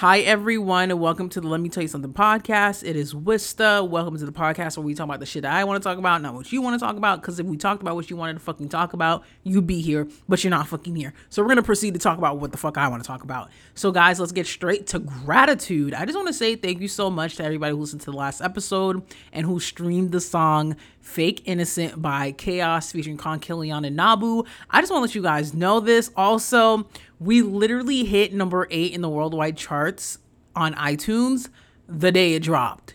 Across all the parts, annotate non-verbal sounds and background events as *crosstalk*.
Hi, everyone, and welcome to the Let Me Tell You Something podcast. It is Wista. Welcome to the podcast where we talk about the shit I want to talk about, not what you want to talk about. Because if we talked about what you wanted to fucking talk about, you'd be here, but you're not fucking here. So we're going to proceed to talk about what the fuck I want to talk about. So, guys, let's get straight to gratitude. I just want to say thank you so much to everybody who listened to the last episode and who streamed the song Fake Innocent by Chaos featuring Con Killian and Nabu. I just want to let you guys know this. Also, we literally hit number eight in the worldwide charts on iTunes the day it dropped.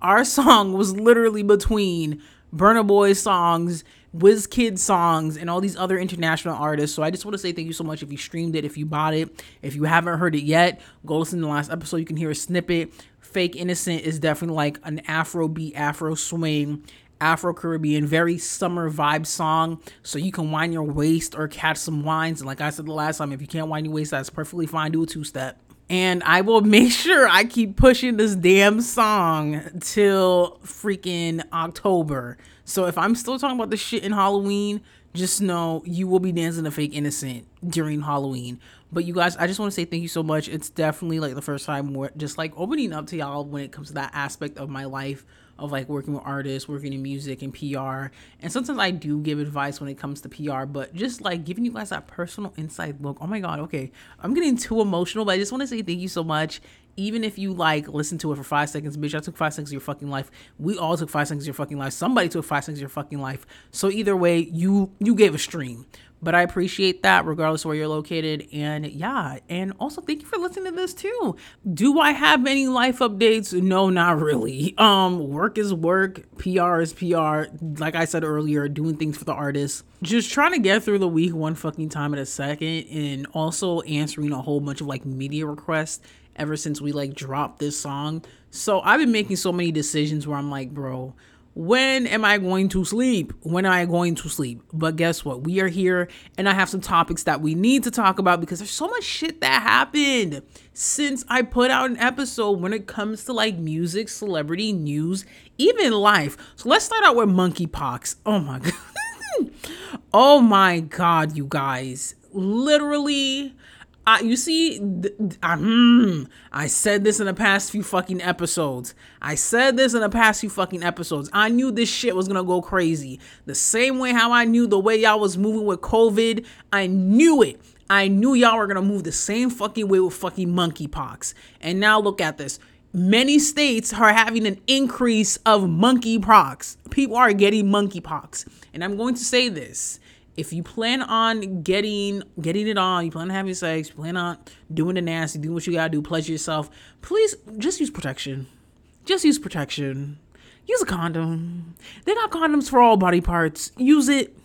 Our song was literally between Burna Boy songs, Wizkid songs, and all these other international artists. So I just want to say thank you so much if you streamed it, if you bought it. If you haven't heard it yet, go listen to the last episode. You can hear a snippet. Fake Innocent is definitely like an Afro beat, Afro swing Afro Caribbean, very summer vibe song. So you can wind your waist or catch some wines. And like I said the last time, if you can't wind your waist, that's perfectly fine. Do a two step. And I will *laughs* make sure I keep pushing this damn song till freaking October. So if I'm still talking about the shit in Halloween, just know you will be dancing a fake innocent during Halloween. But you guys, I just want to say thank you so much. It's definitely like the first time just like opening up to y'all when it comes to that aspect of my life of like working with artists, working in music and PR. And sometimes I do give advice when it comes to PR, but just like giving you guys that personal insight look. Oh my God, okay. I'm getting too emotional, but I just want to say thank you so much. Even if you like listen to it for five seconds, bitch, I took five seconds of your fucking life. We all took five seconds of your fucking life. Somebody took five seconds of your fucking life. So either way, you you gave a stream. But I appreciate that regardless of where you're located. And yeah, and also thank you for listening to this too. Do I have any life updates? No, not really. Um, work is work, PR is PR. Like I said earlier, doing things for the artists. Just trying to get through the week one fucking time at a second and also answering a whole bunch of like media requests ever since we like dropped this song. So I've been making so many decisions where I'm like, bro, when am I going to sleep? When am I going to sleep? But guess what? We are here and I have some topics that we need to talk about because there's so much shit that happened since I put out an episode when it comes to like music, celebrity news, even life. So let's start out with monkeypox. Oh my *laughs* God. oh my God, you guys. Literally, I, you see, th- I, mm, I said this in the past few fucking episodes. I said this in the past few fucking episodes. I knew this shit was gonna go crazy. The same way how I knew the way y'all was moving with COVID, I knew it. I knew y'all were gonna move the same fucking way with fucking monkeypox. And now look at this. Many states are having an increase of monkeypox. People are getting monkeypox. And I'm going to say this if you plan on getting getting it on, you plan on having sex, you plan on doing the nasty, doing what you gotta do, pleasure yourself, please just use protection. Just use protection. Use a condom. They got condoms for all body parts. Use it.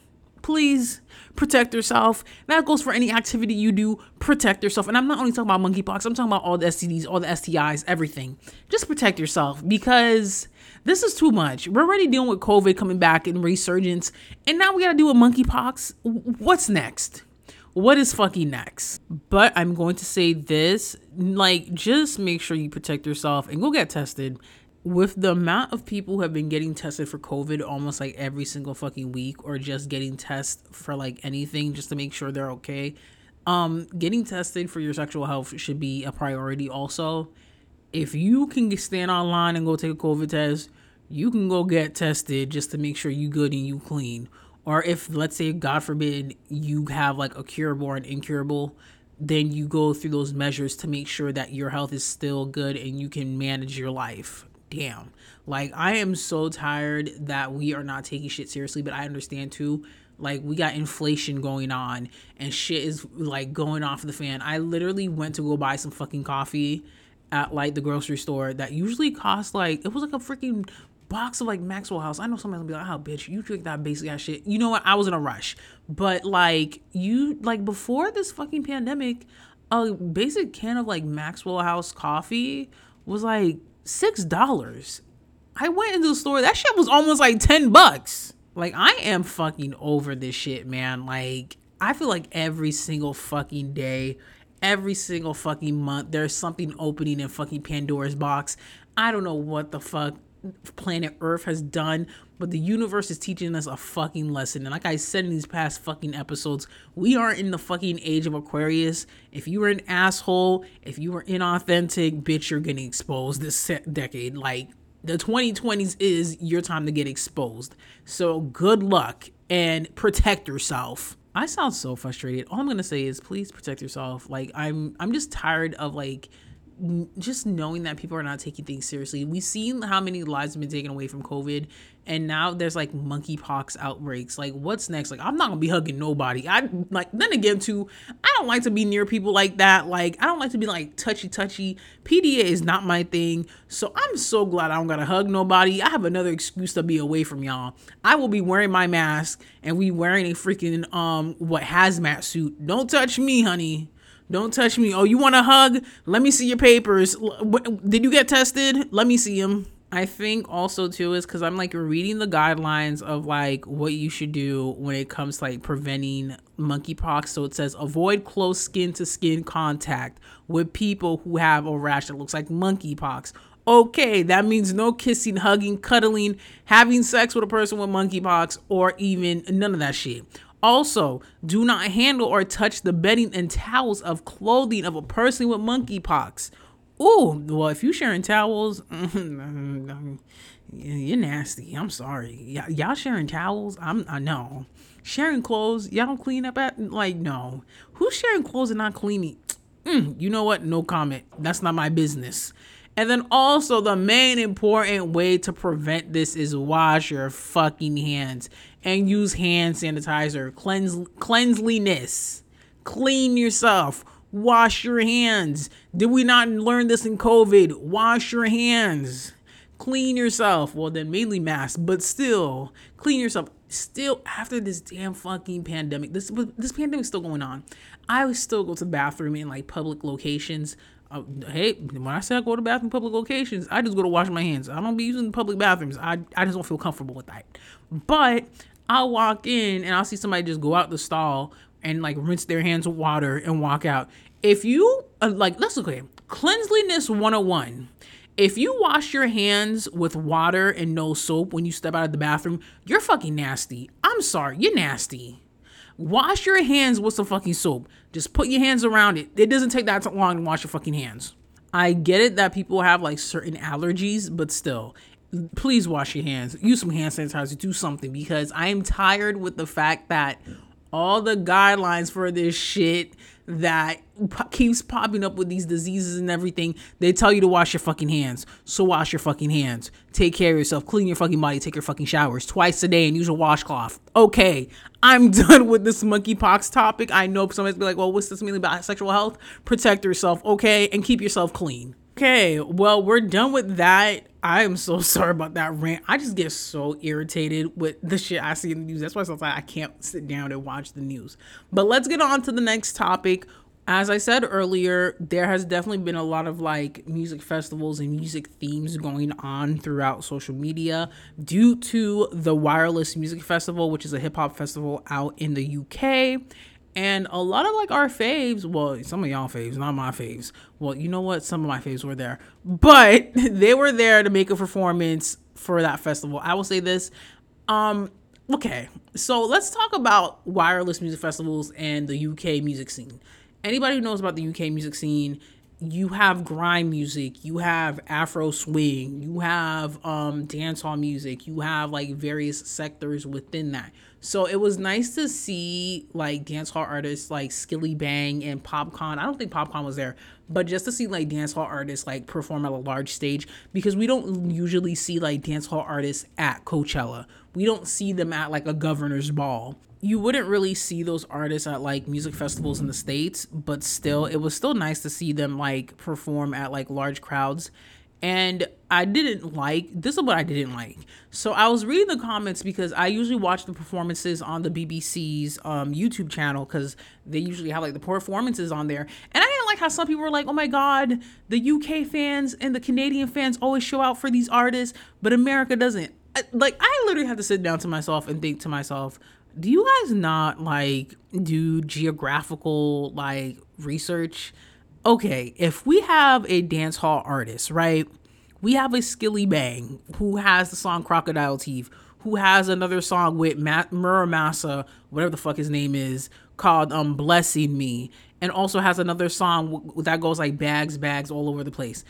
Please protect yourself. That goes for any activity you do. Protect yourself. And I'm not only talking about monkeypox, I'm talking about all the STDs, all the STIs, everything. Just protect yourself because this is too much. We're already dealing with COVID coming back and resurgence, and now we gotta deal with monkeypox. What's next? What is fucking next? But I'm going to say this like, just make sure you protect yourself and go get tested. With the amount of people who have been getting tested for COVID almost like every single fucking week, or just getting tests for like anything just to make sure they're okay, um, getting tested for your sexual health should be a priority also if you can stand online and go take a COVID test, you can go get tested just to make sure you good and you clean. Or if let's say God forbid you have like a curable or an incurable, then you go through those measures to make sure that your health is still good and you can manage your life. Damn. Like I am so tired that we are not taking shit seriously, but I understand too. Like we got inflation going on and shit is like going off the fan. I literally went to go buy some fucking coffee at like the grocery store that usually costs like it was like a freaking box of like Maxwell House. I know somebody's gonna be like, "Oh, bitch, you drink that basic ass shit." You know what? I was in a rush, but like you like before this fucking pandemic, a basic can of like Maxwell House coffee was like six dollars. I went into the store. That shit was almost like ten bucks. Like I am fucking over this shit, man. Like I feel like every single fucking day every single fucking month there's something opening in fucking Pandora's box. I don't know what the fuck planet Earth has done, but the universe is teaching us a fucking lesson. And like I said in these past fucking episodes, we are in the fucking age of Aquarius. If you were an asshole, if you were inauthentic, bitch, you're getting exposed this decade. Like the 2020s is your time to get exposed. So good luck and protect yourself. I sound so frustrated. All I'm gonna say is please protect yourself. Like I'm I'm just tired of like just knowing that people are not taking things seriously. We've seen how many lives have been taken away from COVID, and now there's like monkeypox outbreaks. Like, what's next? Like, I'm not gonna be hugging nobody. I like then again too. I don't like to be near people like that. Like, I don't like to be like touchy touchy. PDA is not my thing. So I'm so glad I don't gotta hug nobody. I have another excuse to be away from y'all. I will be wearing my mask and we wearing a freaking um what hazmat suit. Don't touch me, honey. Don't touch me. Oh, you want a hug? Let me see your papers. Did you get tested? Let me see them. I think also too is because I'm like reading the guidelines of like what you should do when it comes to like preventing monkeypox. So it says avoid close skin to skin contact with people who have a rash that looks like monkeypox. Okay, that means no kissing, hugging, cuddling, having sex with a person with monkeypox, or even none of that shit. Also, do not handle or touch the bedding and towels of clothing of a person with monkeypox. Ooh, well, if you sharing towels, *laughs* you're nasty. I'm sorry. Y- y'all sharing towels? I'm I know. Sharing clothes, y'all don't clean up at like no. Who's sharing clothes and not cleaning? Mm, you know what? No comment. That's not my business. And then also the main important way to prevent this is wash your fucking hands and use hand sanitizer. Cleanse cleanliness. Clean yourself. Wash your hands. Did we not learn this in COVID? Wash your hands. Clean yourself. Well, then mainly mask, but still clean yourself. Still, after this damn fucking pandemic, this this pandemic's still going on. I still go to the bathroom in like public locations uh, hey, when I say I go to bathroom public locations, I just go to wash my hands. I don't be using public bathrooms. I, I just don't feel comfortable with that. But I'll walk in and I'll see somebody just go out the stall and like rinse their hands with water and walk out. If you uh, like, let's look at. Cleanliness 101. If you wash your hands with water and no soap when you step out of the bathroom, you're fucking nasty. I'm sorry, you're nasty. Wash your hands with some fucking soap. Just put your hands around it. It doesn't take that long to wash your fucking hands. I get it that people have like certain allergies, but still, please wash your hands. Use some hand sanitizer. Do something because I am tired with the fact that all the guidelines for this shit that keeps popping up with these diseases and everything, they tell you to wash your fucking hands. So wash your fucking hands. Take care of yourself. Clean your fucking body. Take your fucking showers twice a day and use a washcloth. Okay, I'm *laughs* done with this monkeypox topic. I know somebody's be like, well, what's this mean about sexual health? Protect yourself, okay, and keep yourself clean. Okay, well, we're done with that. I am so *laughs* sorry about that rant. I just get so irritated with the shit I see in the news. That's why sometimes I can't sit down and watch the news. But let's get on to the next topic. As I said earlier, there has definitely been a lot of like music festivals and music themes going on throughout social media due to the Wireless Music Festival, which is a hip hop festival out in the UK and a lot of like our faves, well, some of y'all faves, not my faves. Well, you know what? Some of my faves were there, but *laughs* they were there to make a performance for that festival. I will say this. Um, okay, so let's talk about wireless music festivals and the UK music scene. Anybody who knows about the UK music scene, you have grime music, you have Afro swing, you have um dancehall music, you have like various sectors within that. So it was nice to see like dancehall artists like Skillibeng and Popcaan. I don't think Popcaan was there, but just to see like dancehall artists like perform at a large stage because we don't usually see like dancehall artists at Coachella. We don't see them at like a governor's ball. You wouldn't really see those artists at like music festivals in the states, but still it was still nice to see them like perform at like large crowds and I didn't like this is what I didn't like. So I was reading the comments because I usually watch the performances on the BBC's um, YouTube channel because they usually have like the performances on there. And I didn't like how some people were like, "Oh my God, the UK fans and the Canadian fans always show out for these artists, but America doesn't." I, like I literally have to sit down to myself and think to myself, do you guys not like do geographical like research? okay, if we have a dance hall artist, right? We have a Skillibeng who has the song Crocodile Teeth, who has another song with Muramasa, whatever the fuck his name is, called um Blessing Me, and also has another song w- that goes like bags, bags all over the place.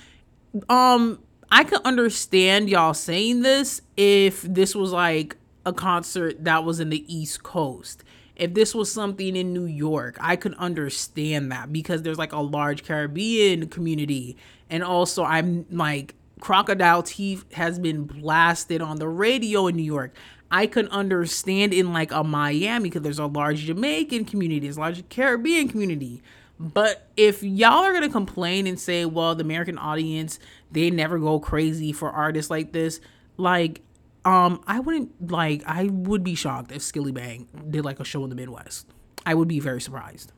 Um, I could understand y'all saying this if this was like a concert that was in the East Coast. If this was something in New York, I could understand that because there's like a large Caribbean community. And also, I'm like, Crocodile Teeth has been blasted on the radio in New York. I can understand in like a Miami because there's a large Jamaican community, there's a large Caribbean community. But if y'all are gonna complain and say, well, the American audience, they never go crazy for artists like this, like, um, I wouldn't like I would be shocked if Skillibeng did like a show in the Midwest. I would be very surprised.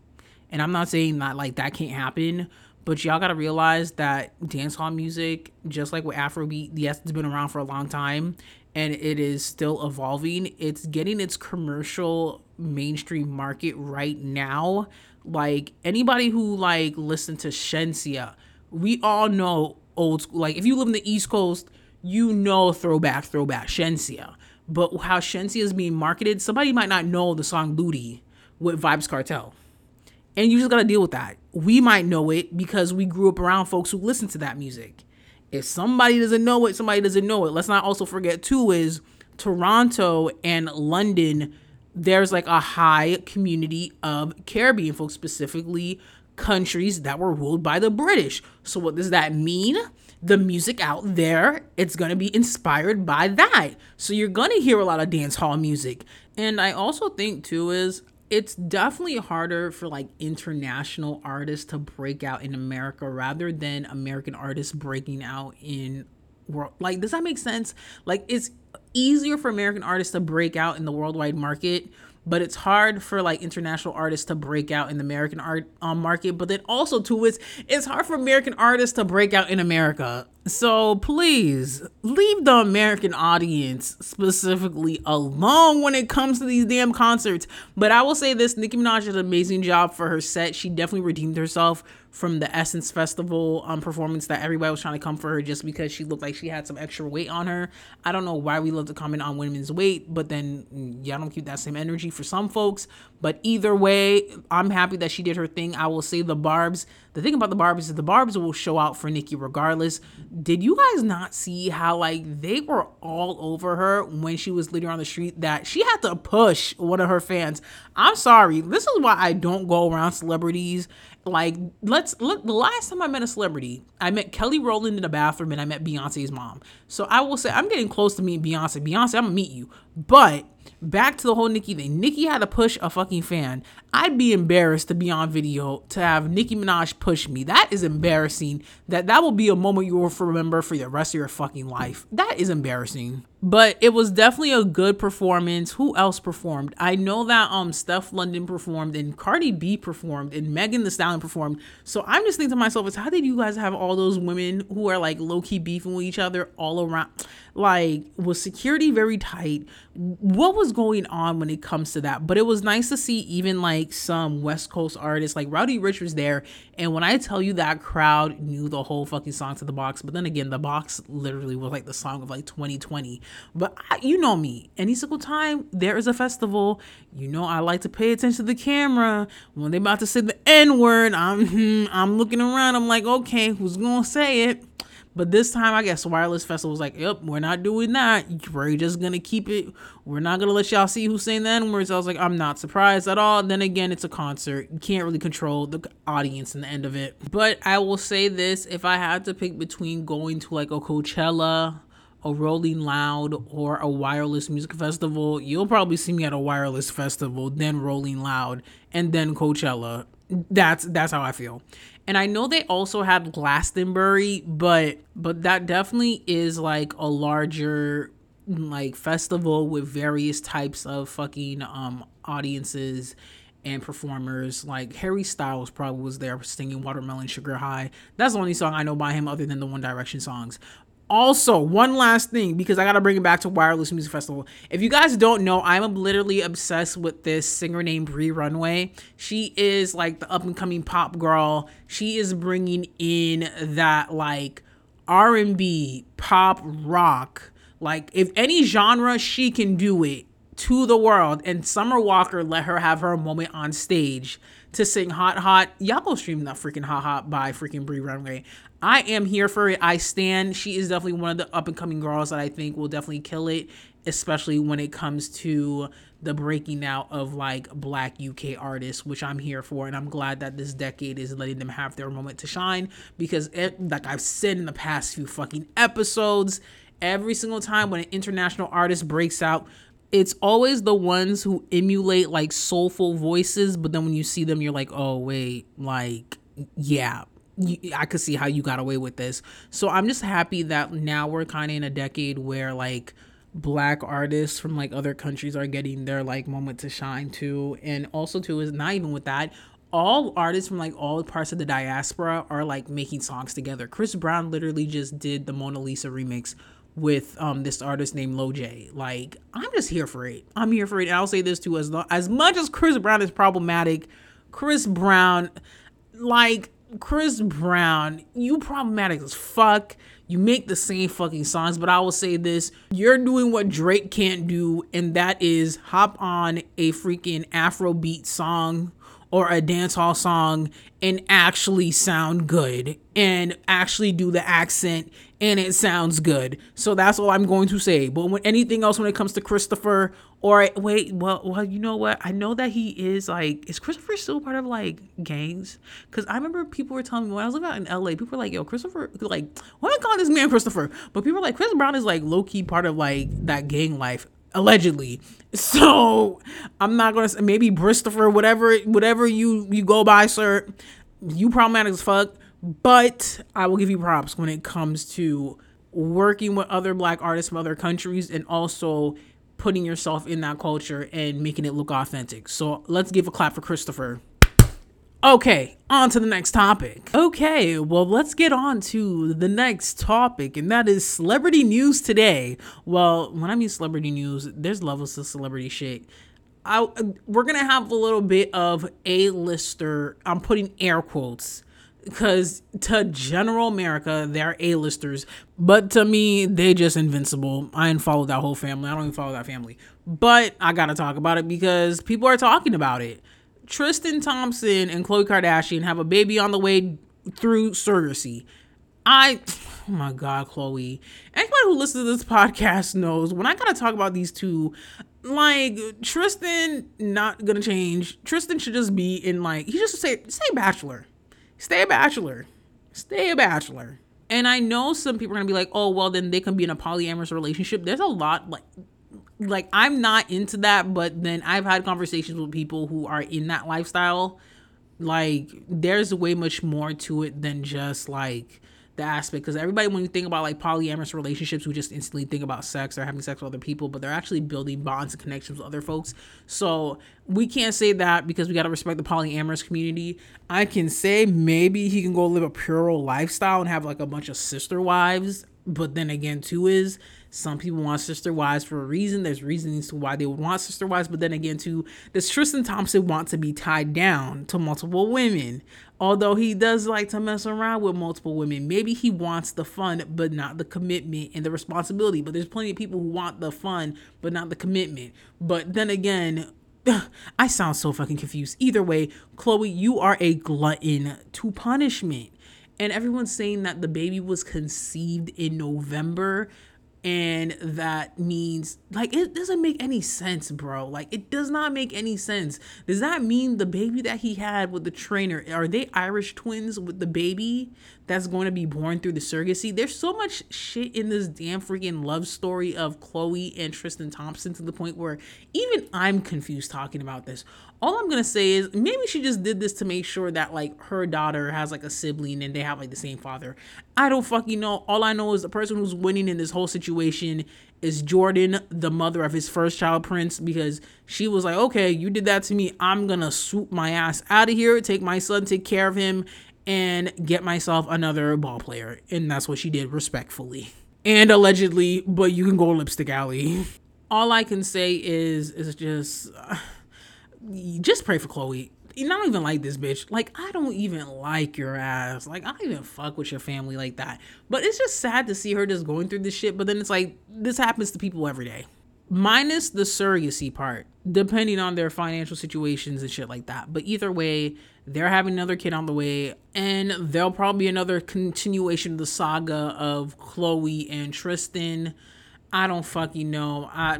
And I'm not saying that like that can't happen, but y'all gotta realize that dancehall music, just like with Afrobeat, yes, it's been around for a long time and it is still evolving. It's getting its commercial mainstream market right now. Like anybody who like listened to Shenseea, we all know old school. Like if you live in the East Coast, you know throwback, throwback, Shenseea. But how Shenseea is being marketed, somebody might not know the song Loodi with Vybz Kartel. And you just gotta deal with that. We might know it because we grew up around folks who listen to that music. If somebody doesn't know it, somebody doesn't know it. Let's not also forget too is Toronto and London, there's like a high community of Caribbean folks, specifically countries that were ruled by the British. So what does that mean? The music out there, it's going to be inspired by that. So you're going to hear a lot of dance hall music. And I also think too is it's definitely harder for like international artists to break out in America rather than American artists breaking out in world. Like, does that make sense? Like, it's easier for American artists to break out in the worldwide market, but it's hard for like international artists to break out in the American art um, market. But then also too, it's it's hard for American artists to break out in America. So please leave the American audience specifically alone when it comes to these damn concerts. But I will say this Nicki Minaj did an amazing job for her set. She definitely redeemed herself from the Essence Festival um, performance that everybody was trying to come for her just because she looked like she had some extra weight on her. I don't know why we love to comment on women's weight, but then mm, y'all don't keep that same energy for some folks. But either way, I'm happy that she did her thing. I will say the Barb's the thing about the Barb's is the Barb's will show out for Nicki regardless. Did you guys not see how like they were all over her when she was leading on the street that she had to push one of her fans? I'm sorry. This is why I don't go around celebrities. Like, let's look. The last time I met a celebrity, I met Kelly Rowland in the bathroom and I met Beyonce's mom. So I will say I'm getting close to meeting Beyonce. Beyonce, I'm gonna meet you. But back to the whole Nicki thing. Nicki had to push a fucking fan. I'd be embarrassed to be on video to have Nicki Minaj push me. That is embarrassing. That that will be a moment you will remember for the rest of your fucking life. That is embarrassing. But it was definitely a good performance. Who else performed? I know that um Stefflon Don performed and Cardi B performed and Megan Thee Stallion performed. So I'm just thinking to myself, is how did you guys have all those women who are like low key beefing with each other all around? Like, was security very tight? What was going on when it comes to that? But it was nice to see even like some West Coast artists, like Roddy Ricch was there. And when I tell you that crowd knew the whole fucking song to the box, but then again, the box literally was like the song of like 2020. But I, you know me, any single time there is a festival, you know I like to pay attention to the camera. When they about to say the N word, I'm hmm, I'm looking around. I'm like, okay, who's gonna say it? But this time, I guess Wireless Festival was like, yep, we're not doing that. We're just to keep it. We're not to let y'all see who's saying the N words. I was like, I'm not surprised at all. Then again, it's a concert. You can't really control the audience in the end of it. But I will say this if I had to pick between going to like a Coachella, a Rolling Loud, or a wireless music festival, you'll probably see me at a wireless festival, then Rolling Loud, and then Coachella. That's that's how I feel. And I know they also had Glastonbury, but but that definitely is like a larger like festival with various types of fucking um audiences and performers. Like Harry Styles probably was there singing Watermelon Sugar High. That's the only song I know by him other than the One Direction songs. Also, one last thing because I gotta bring it back to Wireless Music Festival. If you guys don't know, I'm literally obsessed with this singer named Bree Runway. She is like the up and coming pop girl. She is bringing in that like R&B, pop, rock. Like if any genre she can do it to the world and Summer Walker let her have her moment on stage to sing Hot Hot. Y'all go stream that freaking Hot Hot by freaking Bree Runway. I am here for it. I stand. She is definitely one of the up and coming girls that I think will definitely kill it, especially when it comes to the breaking out of like black UK artists, which I'm here for. And I'm glad that this decade is letting them have their moment to shine because, it, like I've said in the past few fucking episodes, every single time when an international artist breaks out, it's always the ones who emulate like soulful voices, but then when you see them, you're like, oh, wait, like, yeah, I could see how you got away with this. So I'm just happy that now we're kind of in a decade where like black artists from like other countries are getting their like moment to shine too. And also too is not even with that, all artists from like all parts of the diaspora are like making songs together. Chris Brown literally just did the Mona Lisa remix with um this artist named Lojay. Like I'm just here for it. I'm here for it. And I'll say this too as long, as much as Chris Brown is problematic, Chris Brown like Chris Brown, you problematic as fuck. You make the same fucking songs, but I will say this you're doing what Drake can't do, and that is hop on a freaking Afrobeat song or a dancehall song and actually sound good and actually do the accent and it sounds good. So that's all I'm going to say. But when anything else when it comes to Christopher or wait, well, well, you know what? I know that he is like is Christopher still part of like gangs? Because I remember people were telling me when I was living out in LA, people were like, "Yo, Christopher, like, why am I calling this man Christopher?" But people were like, Chris Brown is like low key part of like that gang life allegedly. *laughs* So I'm not gonna say maybe Christopher, whatever, whatever you you go by, sir. You problematic as fuck but I will give you props when it comes to working with other black artists from other countries and also putting yourself in that culture and making it look authentic. So let's give a clap for Christopher. Okay, on to the next topic. Okay, well, let's get on to the next topic, and that is celebrity news today. Well, when I mean celebrity news, there's levels of celebrity shit. I, we're gonna have a little bit of a lister. I'm putting air quotes because to general America, they're A-listers, but to me, they just invincible. I didn't follow that whole family. I don't even follow that family, but I gotta talk about it because people are talking about it. Tristan Thompson and Khloe Kardashian have a baby on the way through surrogacy. I, oh my God, Khloe. Anybody who listens to this podcast knows when I gotta talk about these two, like Tristan, not gonna change. Tristan should just be in like he just say say bachelor stay a bachelor. Stay a bachelor. And I know some people are gonna be like, oh, well, then they can be in a polyamorous relationship. There's a lot like like I'm not into that, but then I've had conversations with people who are in that lifestyle. Like there's way much more to it than just like the aspect because everybody when you think about like polyamorous relationships we just instantly think about sex or having sex with other people but they're actually building bonds and connections with other folks so we can't say that because we got to respect the polyamorous community i can say maybe he can go live a pure lifestyle and have like a bunch of sister wives but then again too is some people want sister wives for a reason. There's reasons to why they would want sister wives, but then again, too, does Tristan Thompson want to be tied down to multiple women? Although he does like to mess around with multiple women, maybe he wants the fun, but not the commitment and the responsibility. But there's plenty of people who want the fun, but not the commitment. But then again, *sighs* I sound so fucking confused. Either way, Khloe, you are a glutton to punishment. And everyone's saying that the baby was conceived in November and that means like it doesn't make any sense bro. Like it does not make any sense. Does that mean the baby that he had with the trainer are they irish twins with the baby that's going to be born through the surrogacy? There's so much shit in this damn freaking love story of khloe and tristan thompson to the point where even i'm confused talking about this all I'm gonna say is maybe she just did this to make sure that like her daughter has like a sibling and they have like the same father. I don't fucking know. All I know is the person who's winning in this whole situation is Jordan, the mother of his first child, Prince, because she was like, okay, you did that to me. I'm gonna swoop my ass out of here, take my son, take care of him, and get myself another ball player. And that's what she did respectfully. And allegedly, but you can go lipstick alley. *laughs* All I can say is is just uh, just pray for Khloe. not even like this bitch. Like I don't even like your ass. Like I don't even fuck with your family like that. But it's just sad to see her just going through this shit. But then it's like this happens to people every day minus the surrogacy part, depending on their financial situations and shit like that. But either way, they're having another kid on the way, and there'll probably be another continuation of the saga of Khloe and Tristan. I don't fucking know. I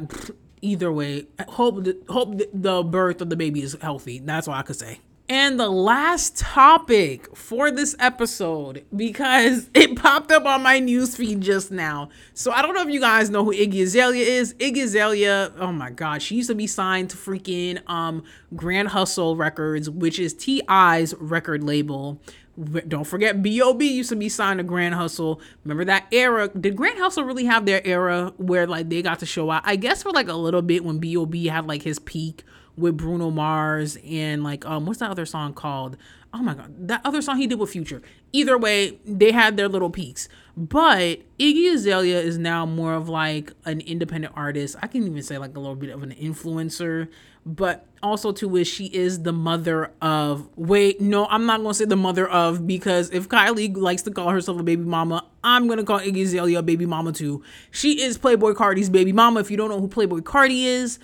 either way, hope the, hope the birth of the baby is healthy. That's all I could say. And the last topic for this episode, because *laughs* it popped up on my newsfeed just now. So I don't know if you guys know who Iggy Azalea is. Iggy Azalea, oh my god, she used to be signed to freaking um Grand Hustle Records, which is T.I.'s record label. Don't forget, B.O.B. used to be signed to Grand Hustle. Remember that era? Did Grand Hustle really have their era where like they got to show out? I guess for like a little bit when B.O.B. had like his peak with Bruno Mars and like um what's that other song called? Oh my god, that other song he did with Future. Either way, they had their little peaks. But Iggy Azalea is now more of like an independent artist. I can even say like a little bit of an influencer, but also too is she is the mother of wait, no, I'm not gonna say the mother of because if Kylie likes to call herself a baby mama, I'm gonna call Iggy Azalea a baby mama too. She is Playboi Carti's baby mama. If you don't know who Playboi Carti is,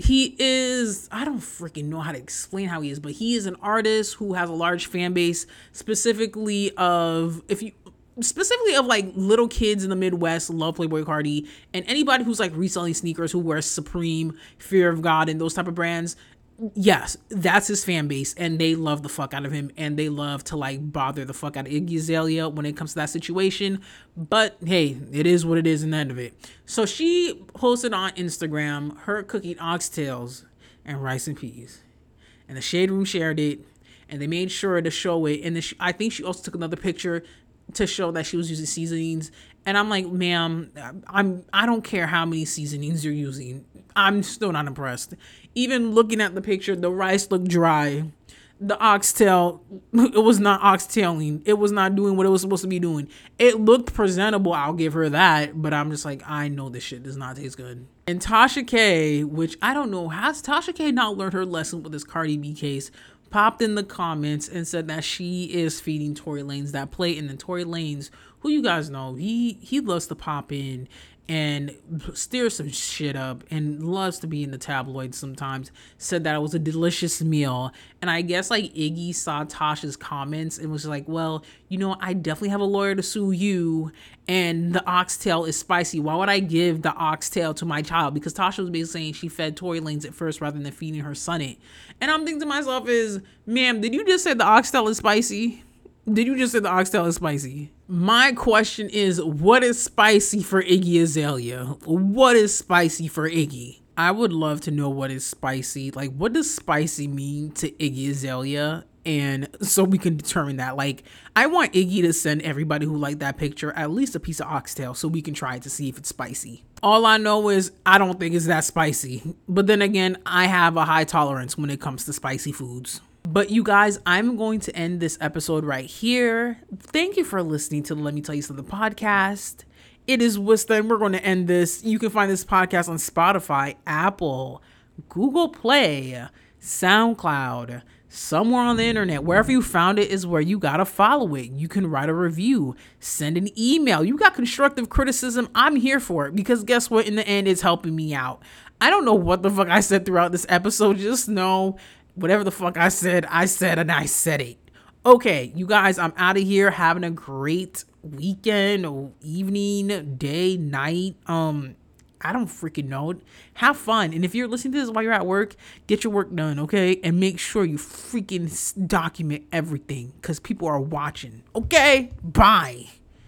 he is i don't freaking know how to explain how he is but he is an artist who has a large fan base specifically of if you specifically of like little kids in the midwest love Playboi Carti and anybody who's like reselling sneakers who wears supreme fear of god and those type of brands yes, that's his fan base, and they love the fuck out of him, and they love to like bother the fuck out of Iggy Azalea when it comes to that situation. But hey, it is what it is in the end of it. So she posted on Instagram her cooking oxtails and rice and peas, and the Shade Room shared it, and they made sure to show it. And she, I think she also took another picture to show that she was using seasonings. And I'm like, ma'am, I'm I don't care how many seasonings you're using. I'm still not impressed. Even looking at the picture, the rice looked dry. The oxtail, *laughs* it was not oxtailing. It was not doing what it was supposed to be doing. It looked presentable, I'll give her that, but I'm just like, I know this shit does not taste good. And Tasha K, which I don't know, has Tasha K not learned her lesson with this Cardi B case? Popped in the comments and said that she is feeding Tory Lanez that plate, and then Tory Lanez, who you guys know, he he loves to pop in and stir some shit up and loves to be in the tabloids sometimes said that it was a delicious meal. And i guess like iggy saw tasha's comments and was like well you know i definitely have a lawyer to sue you and the oxtail is spicy. Why would i give the oxtail to my child? Because tasha was basically saying she fed tory lanez at first rather than feeding her son it. And i'm thinking to myself is ma'am did you just say the oxtail is spicy did you just say the oxtail is spicy? My question is, what is spicy for Iggy Azalea? What is spicy for Iggy? I would love to know what is spicy. Like, what does spicy mean to Iggy Azalea? And so we can determine that. Like, I want Iggy to send everybody who liked that picture at least a piece of oxtail so we can try to see if it's spicy. All I know is I don't think it's that spicy. But then again, I have a high tolerance when it comes to spicy foods. But you guys, I'm going to end this episode right here. Thank you for listening to the Let Me Tell You Something podcast. It is and we're going to end this. You can find this podcast on Spotify, Apple, Google Play, SoundCloud, somewhere on the internet. Wherever you found it is where you got to follow it. You can write a review, send an email. You got constructive criticism. I'm here for it because guess what? In the end, it's helping me out. I don't know what the fuck I said throughout this episode. Just know whatever the fuck I said, I said and I said it. Okay, you guys, I'm out of here having a great weekend evening, day, night. Um, I don't freaking know. Have fun. And if you're listening to this while you're at work, get your work done, okay? And make sure you freaking document everything because people are watching. Okay? Bye.